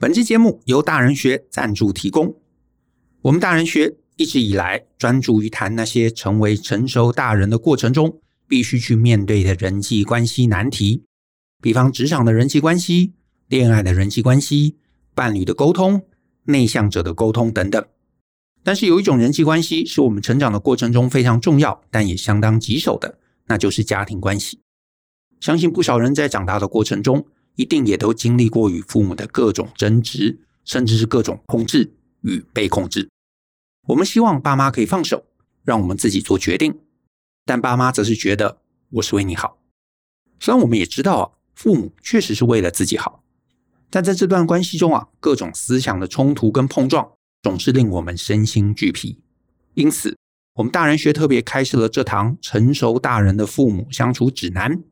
本期节目由大人学赞助提供。我们大人学一直以来专注于谈那些成为成熟大人的过程中必须去面对的人际关系难题，比方职场的人际关系、恋爱的人际关系、伴侣的沟通、内向者的沟通等等。但是有一种人际关系是我们成长的过程中非常重要，但也相当棘手的，那就是家庭关系。相信不少人在长大的过程中，一定也都经历过与父母的各种争执，甚至是各种控制与被控制。我们希望爸妈可以放手，让我们自己做决定，但爸妈则是觉得我是为你好。虽然我们也知道啊，父母确实是为了自己好，但在这段关系中啊，各种思想的冲突跟碰撞，总是令我们身心俱疲。因此，我们大人学特别开设了这堂成熟大人的父母相处指南。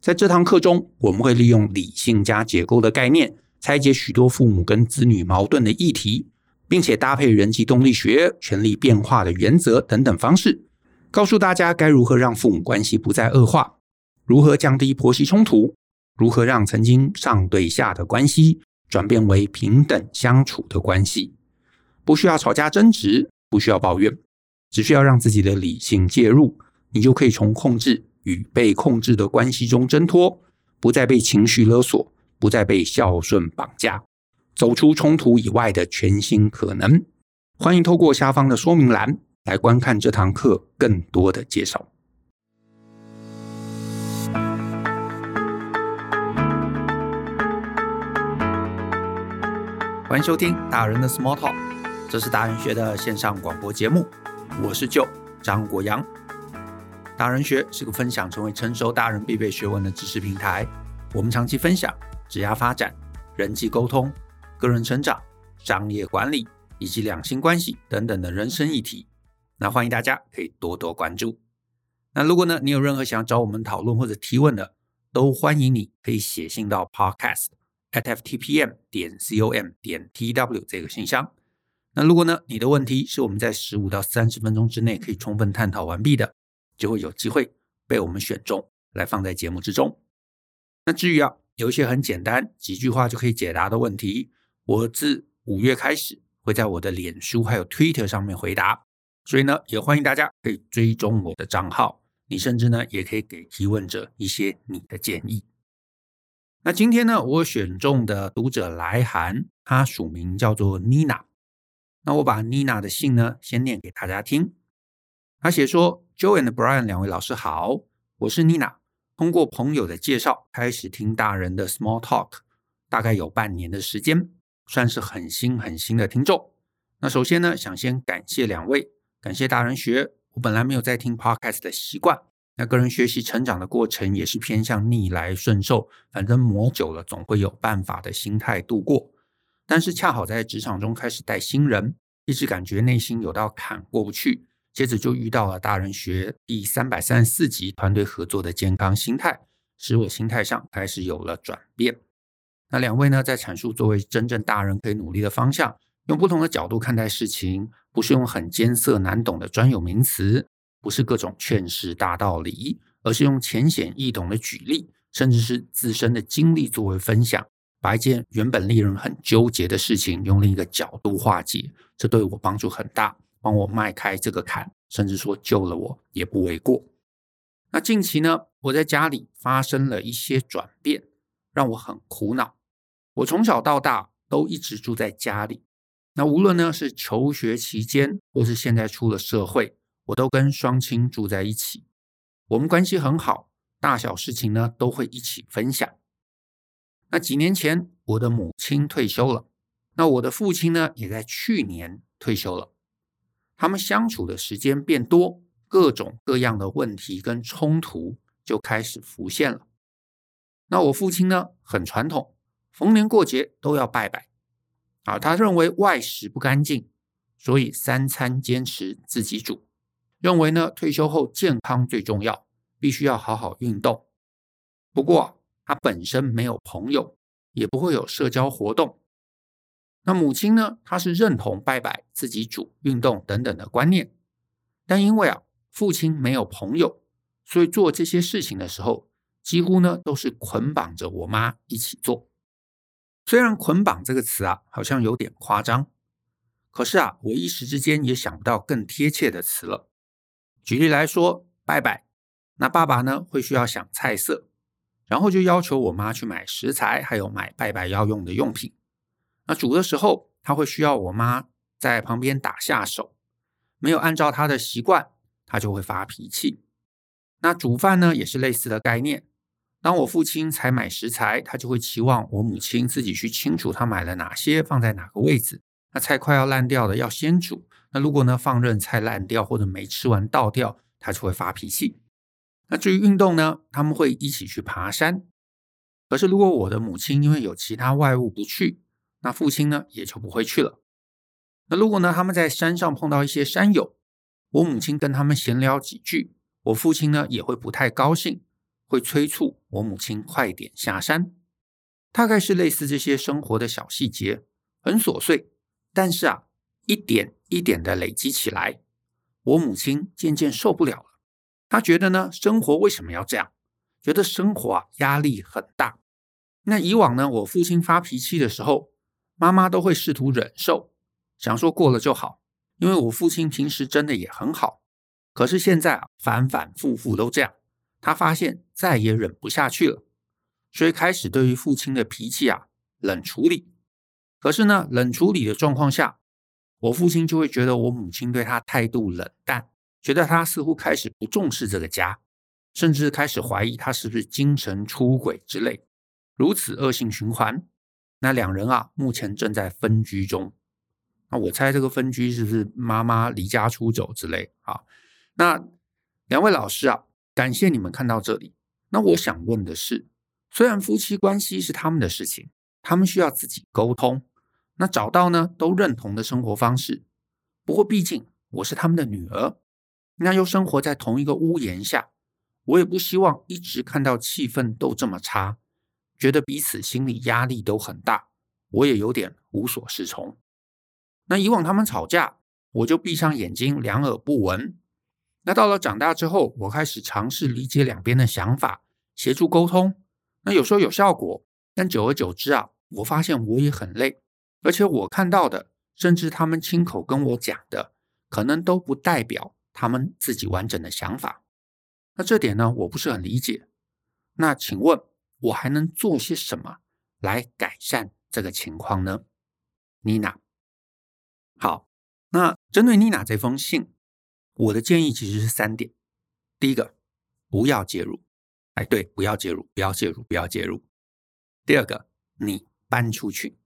在这堂课中，我们会利用理性加解构的概念，拆解许多父母跟子女矛盾的议题，并且搭配人际动力学、权力变化的原则等等方式，告诉大家该如何让父母关系不再恶化，如何降低婆媳冲突，如何让曾经上对下的关系转变为平等相处的关系，不需要吵架争执，不需要抱怨，只需要让自己的理性介入，你就可以从控制。与被控制的关系中挣脱，不再被情绪勒索，不再被孝顺绑架，走出冲突以外的全新可能。欢迎透过下方的说明栏来观看这堂课更多的介绍。欢迎收听大人的 Small Talk，这是大人学的线上广播节目，我是舅张国阳。大人学是个分享成为成熟大人必备学问的知识平台。我们长期分享职业发展、人际沟通、个人成长、商业管理以及两性关系等等的人生议题。那欢迎大家可以多多关注。那如果呢，你有任何想要找我们讨论或者提问的，都欢迎你可以写信到 podcast at ftpm 点 com 点 tw 这个信箱。那如果呢，你的问题是我们在十五到三十分钟之内可以充分探讨完毕的。就会有机会被我们选中来放在节目之中。那至于啊，有一些很简单几句话就可以解答的问题，我自五月开始会在我的脸书还有 Twitter 上面回答，所以呢，也欢迎大家可以追踪我的账号。你甚至呢，也可以给提问者一些你的建议。那今天呢，我选中的读者来函，他署名叫做 Nina。那我把 Nina 的信呢，先念给大家听。他写说。Joe and Brian 两位老师好，我是 Nina。通过朋友的介绍，开始听大人的 Small Talk，大概有半年的时间，算是很新很新的听众。那首先呢，想先感谢两位，感谢大人学。我本来没有在听 Podcast 的习惯，那个人学习成长的过程也是偏向逆来顺受，反正磨久了总会有办法的心态度过。但是恰好在职场中开始带新人，一直感觉内心有道坎过不去。接着就遇到了大人学第三百三十四集团队合作的健康心态，使我心态上开始有了转变。那两位呢，在阐述作为真正大人可以努力的方向，用不同的角度看待事情，不是用很艰涩难懂的专有名词，不是各种劝世大道理，而是用浅显易懂的举例，甚至是自身的经历作为分享，把一件原本令人很纠结的事情，用另一个角度化解，这对我帮助很大。帮我迈开这个坎，甚至说救了我也不为过。那近期呢，我在家里发生了一些转变，让我很苦恼。我从小到大都一直住在家里，那无论呢是求学期间，或是现在出了社会，我都跟双亲住在一起。我们关系很好，大小事情呢都会一起分享。那几年前，我的母亲退休了，那我的父亲呢也在去年退休了。他们相处的时间变多，各种各样的问题跟冲突就开始浮现了。那我父亲呢，很传统，逢年过节都要拜拜。啊，他认为外食不干净，所以三餐坚持自己煮。认为呢，退休后健康最重要，必须要好好运动。不过他本身没有朋友，也不会有社交活动。那母亲呢？她是认同拜拜、自己煮、运动等等的观念，但因为啊，父亲没有朋友，所以做这些事情的时候，几乎呢都是捆绑着我妈一起做。虽然“捆绑”这个词啊，好像有点夸张，可是啊，我一时之间也想不到更贴切的词了。举例来说，拜拜，那爸爸呢会需要想菜色，然后就要求我妈去买食材，还有买拜拜要用的用品。那煮的时候，他会需要我妈在旁边打下手，没有按照他的习惯，他就会发脾气。那煮饭呢，也是类似的概念。当我父亲采买食材，他就会期望我母亲自己去清楚他买了哪些，放在哪个位置。那菜快要烂掉的，要先煮。那如果呢，放任菜烂掉或者没吃完倒掉，他就会发脾气。那至于运动呢，他们会一起去爬山。可是如果我的母亲因为有其他外务不去，那父亲呢也就不会去了。那如果呢，他们在山上碰到一些山友，我母亲跟他们闲聊几句，我父亲呢也会不太高兴。会催促我母亲快点下山，大概是类似这些生活的小细节，很琐碎，但是啊，一点一点的累积起来，我母亲渐渐受不了了。她觉得呢，生活为什么要这样？觉得生活啊压力很大。那以往呢，我父亲发脾气的时候，妈妈都会试图忍受，想说过了就好，因为我父亲平时真的也很好。可是现在啊，反反复复都这样。他发现再也忍不下去了，所以开始对于父亲的脾气啊冷处理。可是呢，冷处理的状况下，我父亲就会觉得我母亲对他态度冷淡，觉得他似乎开始不重视这个家，甚至开始怀疑他是不是精神出轨之类。如此恶性循环，那两人啊目前正在分居中。那我猜这个分居是不是妈妈离家出走之类啊？那两位老师啊。感谢你们看到这里。那我想问的是，虽然夫妻关系是他们的事情，他们需要自己沟通，那找到呢都认同的生活方式。不过毕竟我是他们的女儿，那又生活在同一个屋檐下，我也不希望一直看到气氛都这么差，觉得彼此心理压力都很大，我也有点无所适从。那以往他们吵架，我就闭上眼睛，两耳不闻。那到了长大之后，我开始尝试理解两边的想法，协助沟通。那有时候有效果，但久而久之啊，我发现我也很累，而且我看到的，甚至他们亲口跟我讲的，可能都不代表他们自己完整的想法。那这点呢，我不是很理解。那请问，我还能做些什么来改善这个情况呢？妮娜，好，那针对妮娜这封信。我的建议其实是三点：第一个，不要介入，哎，对，不要介入，不要介入，不要介入。第二个，你搬出去。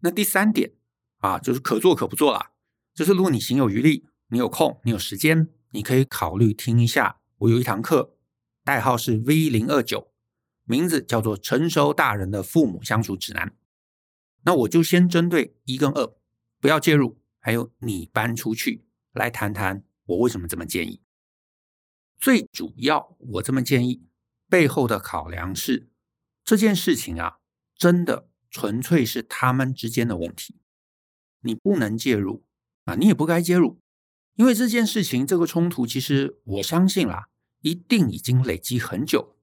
那第三点啊，就是可做可不做啦。就是如果你行有余力，你有空，你有时间，你可以考虑听一下。我有一堂课，代号是 V 零二九，名字叫做《成熟大人的父母相处指南》。那我就先针对一跟二，不要介入，还有你搬出去，来谈谈。我为什么这么建议？最主要，我这么建议背后的考量是，这件事情啊，真的纯粹是他们之间的问题，你不能介入啊，你也不该介入，因为这件事情这个冲突，其实我相信啦，一定已经累积很久。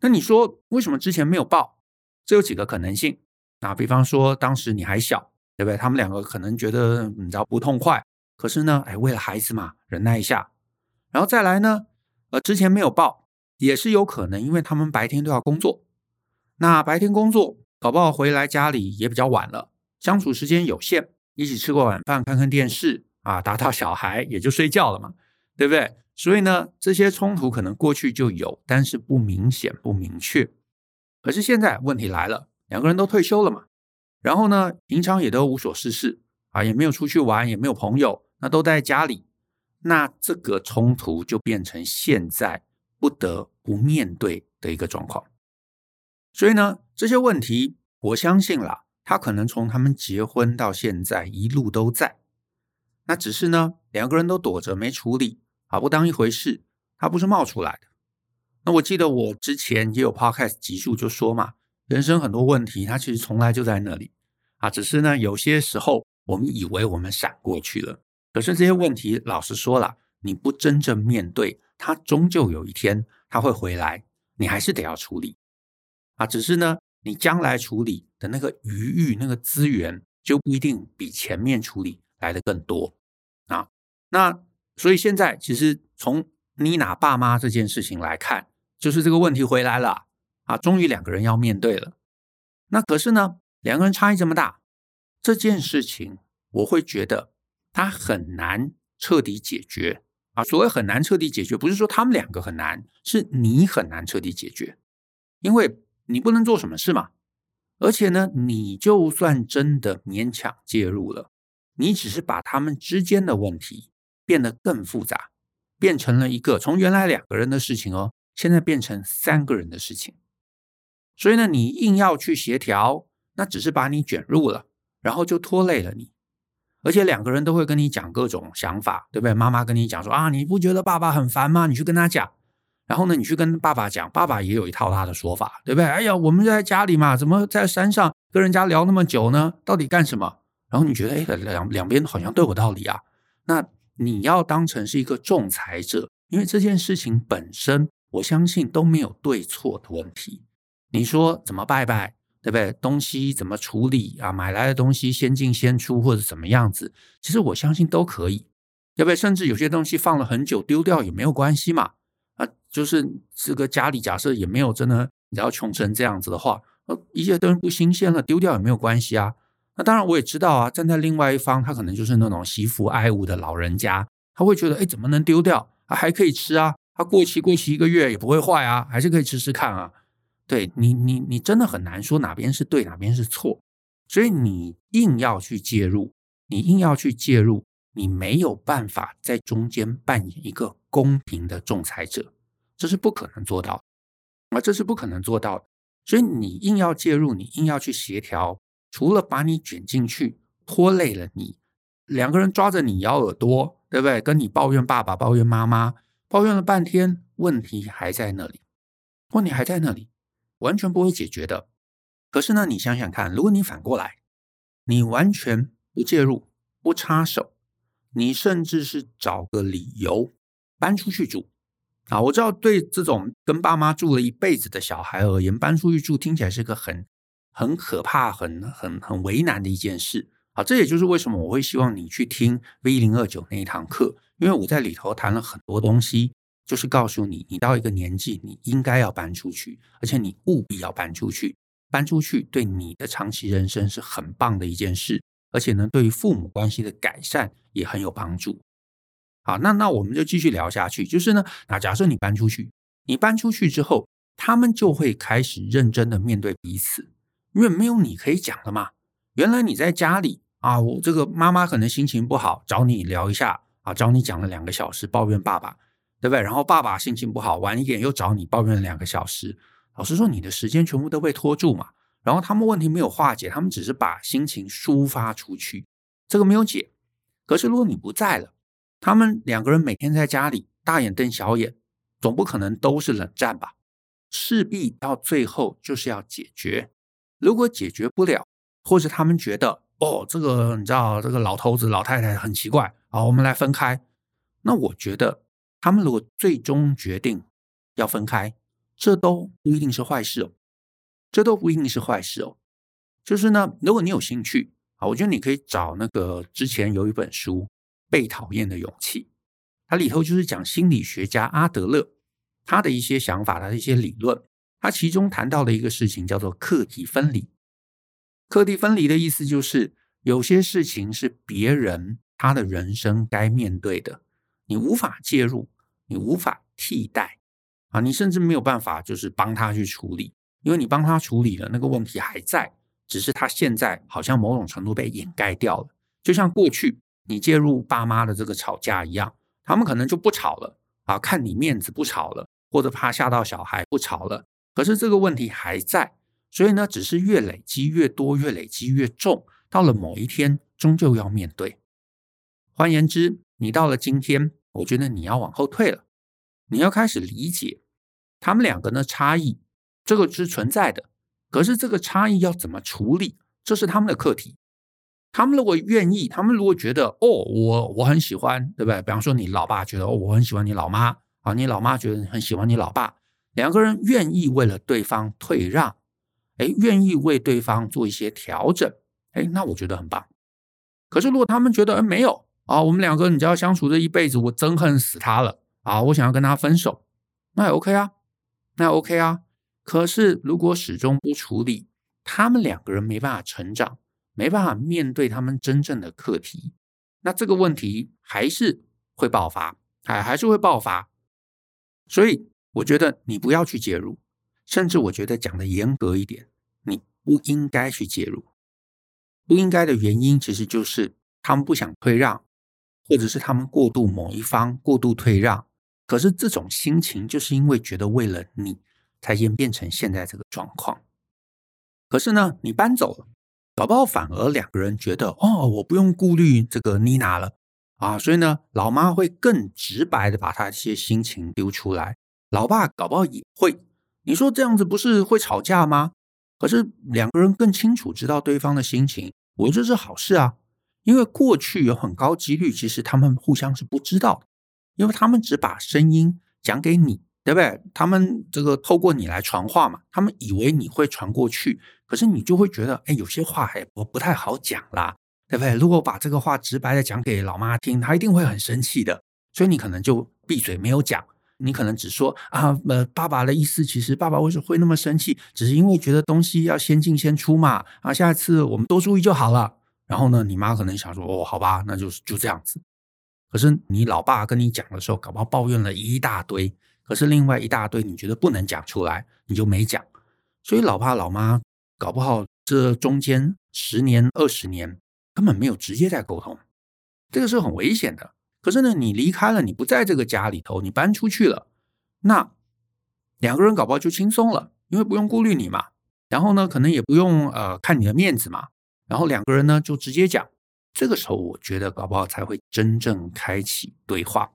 那你说为什么之前没有报？这有几个可能性啊，比方说当时你还小，对不对？他们两个可能觉得你知道不痛快。可是呢，哎，为了孩子嘛，忍耐一下，然后再来呢，呃，之前没有报，也是有可能，因为他们白天都要工作，那白天工作，搞不好回来家里也比较晚了，相处时间有限，一起吃过晚饭，看看电视啊，打打小孩，也就睡觉了嘛，对不对？所以呢，这些冲突可能过去就有，但是不明显、不明确。可是现在问题来了，两个人都退休了嘛，然后呢，平常也都无所事事啊，也没有出去玩，也没有朋友。那都待在家里，那这个冲突就变成现在不得不面对的一个状况。所以呢，这些问题我相信啦，他可能从他们结婚到现在一路都在。那只是呢，两个人都躲着没处理，啊，不当一回事。它不是冒出来的。那我记得我之前也有 podcast 集数就说嘛，人生很多问题，它其实从来就在那里啊，只是呢，有些时候我们以为我们闪过去了。可是这些问题，老实说了，你不真正面对，它终究有一天它会回来，你还是得要处理啊。只是呢，你将来处理的那个余裕、那个资源就不一定比前面处理来的更多啊。那所以现在其实从妮娜爸妈这件事情来看，就是这个问题回来了啊，终于两个人要面对了。那可是呢，两个人差异这么大，这件事情我会觉得他很难彻底解决啊。所谓很难彻底解决，不是说他们两个很难，是你很难彻底解决，因为你不能做什么事嘛。而且呢，你就算真的勉强介入了，你只是把他们之间的问题变得更复杂，变成了一个从原来两个人的事情哦，现在变成三个人的事情。所以呢，你硬要去协调，那只是把你卷入了，然后就拖累了你。而且两个人都会跟你讲各种想法，对不对？妈妈跟你讲说啊，你不觉得爸爸很烦吗？你去跟他讲。然后呢，你去跟爸爸讲，爸爸也有一套他的说法，对不对？哎呀，我们在家里嘛，怎么在山上跟人家聊那么久呢？到底干什么？然后你觉得，哎，两两边好像都有道理啊。那你要当成是一个仲裁者，因为这件事情本身，我相信都没有对错的问题。你说怎么拜拜，对不对？东西怎么处理啊？买来的东西先进先出或者怎么样子？其实我相信都可以，对不对？甚至有些东西放了很久丢掉也没有关系嘛。啊，就是这个家里假设也没有真的你要穷成这样子的话，一些东西不新鲜了，丢掉也没有关系啊。那当然我也知道啊，站在另外一方，他可能就是那种惜福爱物的老人家，他会觉得，哎，怎么能丢掉？还可以吃啊，他过期过期一个月也不会坏啊，还是可以吃吃看啊。对你，你你真的很难说哪边是对，哪边是错，所以你硬要去介入，你硬要去介入，你没有办法在中间扮演一个公平的仲裁者，这是不可能做到，啊，这是不可能做到的。所以你硬要介入，你硬要去协调，除了把你卷进去，拖累了你，两个人抓着你咬耳朵，对不对？跟你抱怨爸爸，抱怨妈妈，抱怨了半天，问题还在那里，问题还在那里。完全不会解决的。可是呢，你想想看，如果你反过来，你完全不介入、不插手，你甚至是找个理由搬出去住啊！我知道，对这种跟爸妈住了一辈子的小孩而言，搬出去住听起来是个很很可怕、很很很为难的一件事啊！这也就是为什么我会希望你去听 V 零二九那一堂课，因为我在里头谈了很多东西。就是告诉你，你到一个年纪，你应该要搬出去，而且你务必要搬出去。搬出去对你的长期人生是很棒的一件事，而且呢，对于父母关系的改善也很有帮助。好，那那我们就继续聊下去。就是呢，那假设你搬出去，你搬出去之后，他们就会开始认真的面对彼此，因为没有你可以讲的嘛。原来你在家里啊，我这个妈妈可能心情不好，找你聊一下啊，找你讲了两个小时，抱怨爸爸。对不对？然后爸爸心情不好，晚一点又找你抱怨了两个小时。老实说，你的时间全部都被拖住嘛。然后他们问题没有化解，他们只是把心情抒发出去，这个没有解。可是如果你不在了，他们两个人每天在家里大眼瞪小眼，总不可能都是冷战吧？势必到最后就是要解决。如果解决不了，或者他们觉得哦，这个你知道，这个老头子老太太很奇怪，啊，我们来分开。那我觉得。他们如果最终决定要分开，这都不一定是坏事哦，这都不一定是坏事哦。就是呢，如果你有兴趣啊，我觉得你可以找那个之前有一本书《被讨厌的勇气》，它里头就是讲心理学家阿德勒他的一些想法，他的一些理论。他其中谈到的一个事情叫做课题分离。课题分离的意思就是，有些事情是别人他的人生该面对的。你无法介入，你无法替代啊！你甚至没有办法，就是帮他去处理，因为你帮他处理了，那个问题还在，只是他现在好像某种程度被掩盖掉了。就像过去你介入爸妈的这个吵架一样，他们可能就不吵了啊，看你面子不吵了，或者怕吓到小孩不吵了。可是这个问题还在，所以呢，只是越累积越多，越累积越重，到了某一天，终究要面对。换言之，你到了今天。我觉得你要往后退了，你要开始理解他们两个的差异，这个是存在的。可是这个差异要怎么处理，这是他们的课题。他们如果愿意，他们如果觉得哦，我我很喜欢，对不对？比方说你老爸觉得哦，我很喜欢你老妈啊，你老妈觉得很喜欢你老爸，两个人愿意为了对方退让，哎，愿意为对方做一些调整，哎，那我觉得很棒。可是如果他们觉得，哎，没有啊，我们两个你只要相处这一辈子，我憎恨死他了啊，我想要跟他分手，那也 OK 啊，那 OK 啊。可是如果始终不处理，他们两个人没办法成长，没办法面对他们真正的课题，那这个问题还是会爆发，还还是会爆发。所以我觉得你不要去介入。甚至我觉得讲的严格一点，你不应该去介入。不应该的原因其实就是他们不想退让，或者是他们过度某一方过度退让。可是这种心情就是因为觉得为了你才演变成现在这个状况。可是呢，你搬走了，搞不好反而两个人觉得哦，我不用顾虑这个妮娜了啊，所以呢，老妈会更直白的把她一些心情丢出来，老爸搞不好也会。你说这样子不是会吵架吗？可是两个人更清楚知道对方的心情，我觉得这是好事啊。因为过去有很高几率，其实他们互相是不知道的，因为他们只把声音讲给你，对不对？他们这个透过你来传话嘛，他们以为你会传过去，可是你就会觉得，哎，有些话还不不太好讲啦，对不对？如果把这个话直白的讲给老妈听，她一定会很生气的，所以你可能就闭嘴没有讲。你可能只说啊，呃，爸爸的意思，其实爸爸为什么会那么生气？只是因为觉得东西要先进先出嘛。啊，下次我们多注意就好了。然后呢，你妈可能想说，哦，好吧，那就是就这样子。可是你老爸跟你讲的时候，搞不好抱怨了一大堆。可是另外一大堆你觉得不能讲出来，你就没讲。所以老爸老妈搞不好这中间十年二十年根本没有直接在沟通，这个是很危险的。可是呢，你离开了，你不在这个家里头，你搬出去了，那两个人搞不好就轻松了，因为不用顾虑你嘛。然后呢，可能也不用呃看你的面子嘛。然后两个人呢就直接讲，这个时候我觉得搞不好才会真正开启对话。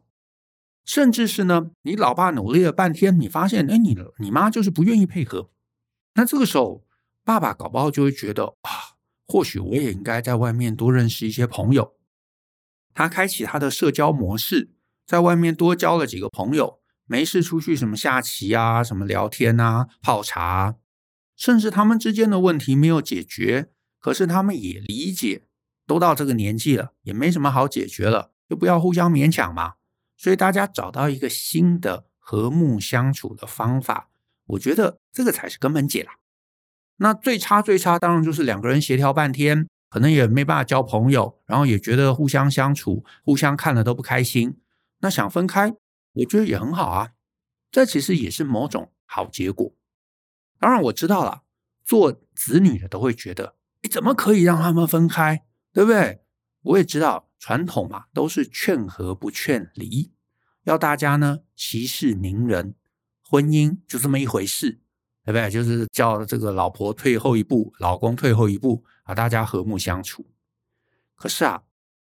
甚至是呢，你老爸努力了半天，你发现哎，你你妈就是不愿意配合。那这个时候，爸爸搞不好就会觉得啊，或许我也应该在外面多认识一些朋友。他开启他的社交模式，在外面多交了几个朋友，没事出去什么下棋啊，什么聊天啊，泡茶，甚至他们之间的问题没有解决，可是他们也理解，都到这个年纪了，也没什么好解决了，就不要互相勉强嘛。所以大家找到一个新的和睦相处的方法，我觉得这个才是根本解啦。那最差最差，当然就是两个人协调半天。可能也没办法交朋友，然后也觉得互相相处、互相看了都不开心。那想分开，我觉得也很好啊。这其实也是某种好结果。当然我知道了，做子女的都会觉得，你怎么可以让他们分开？对不对？我也知道传统嘛，都是劝和不劝离，要大家呢息事宁人，婚姻就这么一回事。对不对？就是叫这个老婆退后一步，老公退后一步啊，大家和睦相处。可是啊，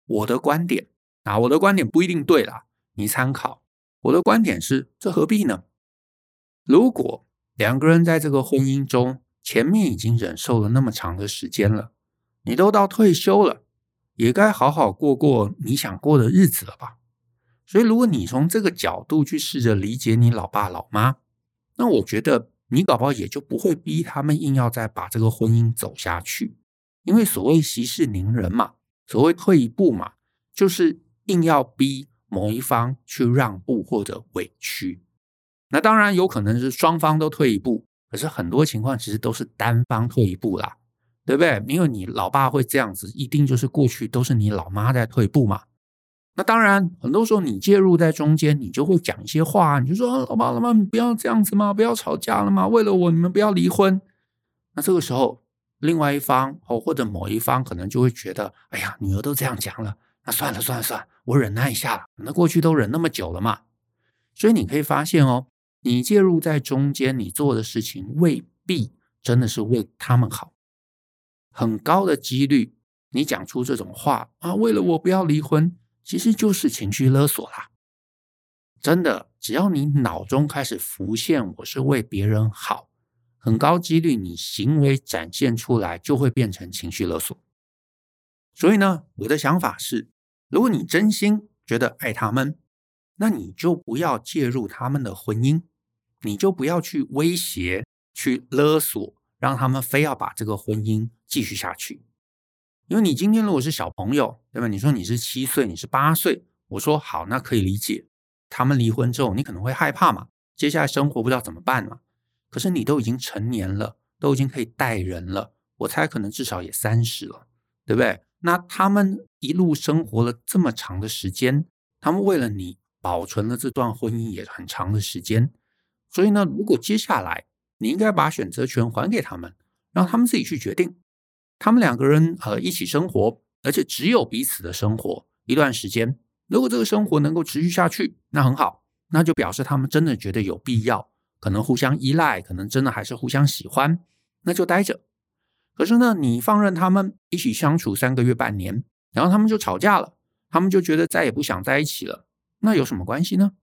我的观点啊，我的观点不一定对啦，你参考。我的观点是，这何必呢？如果两个人在这个婚姻中，前面已经忍受了那么长的时间了，你都到退休了，也该好好过过你想过的日子了吧？所以，如果你从这个角度去试着理解你老爸老妈，那我觉得。你搞不好也就不会逼他们硬要再把这个婚姻走下去，因为所谓息事宁人嘛，所谓退一步嘛，就是硬要逼某一方去让步或者委屈。那当然有可能是双方都退一步，可是很多情况其实都是单方退一步啦，对不对？因为你老爸会这样子，一定就是过去都是你老妈在退步嘛。那当然，很多时候你介入在中间，你就会讲一些话，你就说：“老爸老妈，你不要这样子嘛，不要吵架了嘛，为了我，你们不要离婚。”那这个时候，另外一方哦，或者某一方可能就会觉得：“哎呀，女儿都这样讲了，那算了算了算了，我忍耐一下了。那过去都忍那么久了嘛。”所以你可以发现哦，你介入在中间，你做的事情未必真的是为他们好，很高的几率，你讲出这种话啊，为了我不要离婚。其实就是情绪勒索啦，真的，只要你脑中开始浮现我是为别人好，很高几率你行为展现出来就会变成情绪勒索。所以呢，我的想法是，如果你真心觉得爱他们，那你就不要介入他们的婚姻，你就不要去威胁、去勒索，让他们非要把这个婚姻继续下去。因为你今天如果是小朋友，对吧？你说你是七岁，你是八岁，我说好，那可以理解。他们离婚之后，你可能会害怕嘛，接下来生活不知道怎么办嘛。可是你都已经成年了，都已经可以带人了，我猜可能至少也三十了，对不对？那他们一路生活了这么长的时间，他们为了你保存了这段婚姻也很长的时间，所以呢，如果接下来你应该把选择权还给他们，让他们自己去决定，他们两个人呃一起生活，而且只有彼此的生活一段时间，如果这个生活能够持续下去，那很好，那就表示他们真的觉得有必要，可能互相依赖，可能真的还是互相喜欢，那就待着。可是呢，你放任他们一起相处三个月、半年，然后他们就吵架了，他们就觉得再也不想在一起了，那有什么关系呢？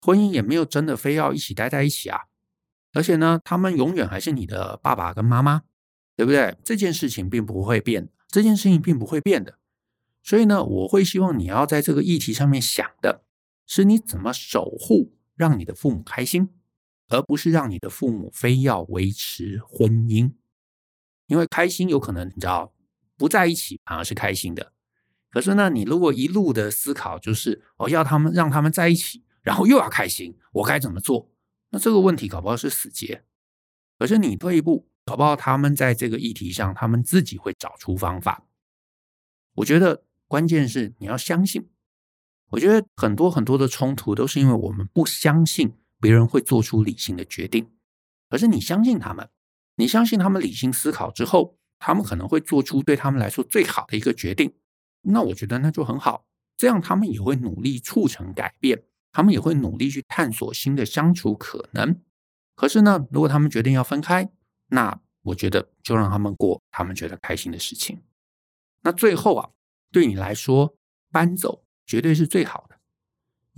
婚姻也没有真的非要一起待在一起啊。而且呢，他们永远还是你的爸爸跟妈妈，对不对？这件事情并不会变，这件事情并不会变的。所以呢，我会希望你要在这个议题上面想的是你怎么守护，让你的父母开心，而不是让你的父母非要维持婚姻。因为开心有可能，你知道，不在一起反而是开心的。可是呢，你如果一路的思考就是我要他们让他们在一起，然后又要开心，我该怎么做？那这个问题搞不好是死结。可是你退一步，搞不好他们在这个议题上，他们自己会找出方法。我觉得关键是你要相信。我觉得很多很多的冲突都是因为我们不相信别人会做出理性的决定，可是你相信他们。你相信他们理性思考之后，他们可能会做出对他们来说最好的一个决定。那我觉得那就很好，这样他们也会努力促成改变，他们也会努力去探索新的相处可能。可是呢，如果他们决定要分开，那我觉得就让他们过他们觉得开心的事情。那最后啊，对你来说，搬走绝对是最好，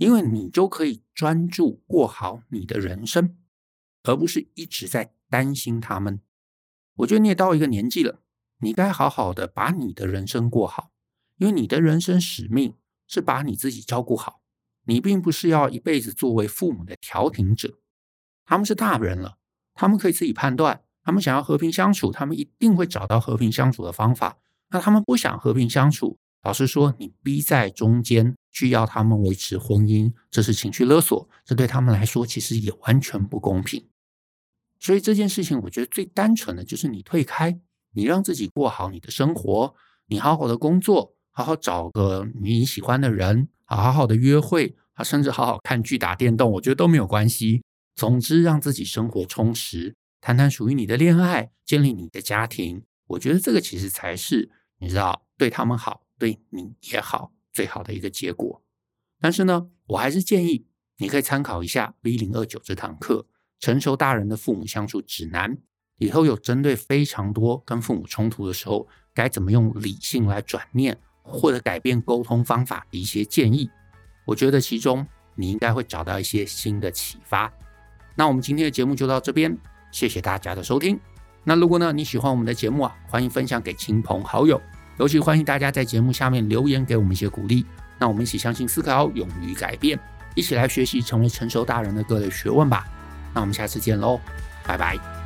因为你就可以专注过好你的人生，而不是一直在。担心他们，我觉得你也到一个年纪了，你该好好的把你的人生过好，因为你的人生使命是把你自己照顾好。你并不是要一辈子作为父母的调停者，他们是大人了，他们可以自己判断，他们想要和平相处，他们一定会找到和平相处的方法。那他们不想和平相处，老实说，你逼在中间去要他们维持婚姻，这是情绪勒索，这对他们来说其实也完全不公平。所以这件事情，我觉得最单纯的就是你退开，你让自己过好你的生活，你好好的工作，好好找个你喜欢的人，好好好的约会，啊，甚至好好看剧、打电动，我觉得都没有关系。总之，让自己生活充实，谈谈属于你的恋爱，建立你的家庭，我觉得这个其实才是你知道对他们好，对你也好，最好的一个结果。但是呢，我还是建议你可以参考一下 V 零二九这堂课。成熟大人的父母相处指南里头有针对非常多跟父母冲突的时候，该怎么用理性来转念或者改变沟通方法的一些建议。我觉得其中你应该会找到一些新的启发。那我们今天的节目就到这边，谢谢大家的收听。那如果呢你喜欢我们的节目啊，欢迎分享给亲朋好友，尤其欢迎大家在节目下面留言给我们一些鼓励。那我们一起相信、思考、勇于改变，一起来学习成为成熟大人的各类学问吧。那我们下次见喽，拜拜。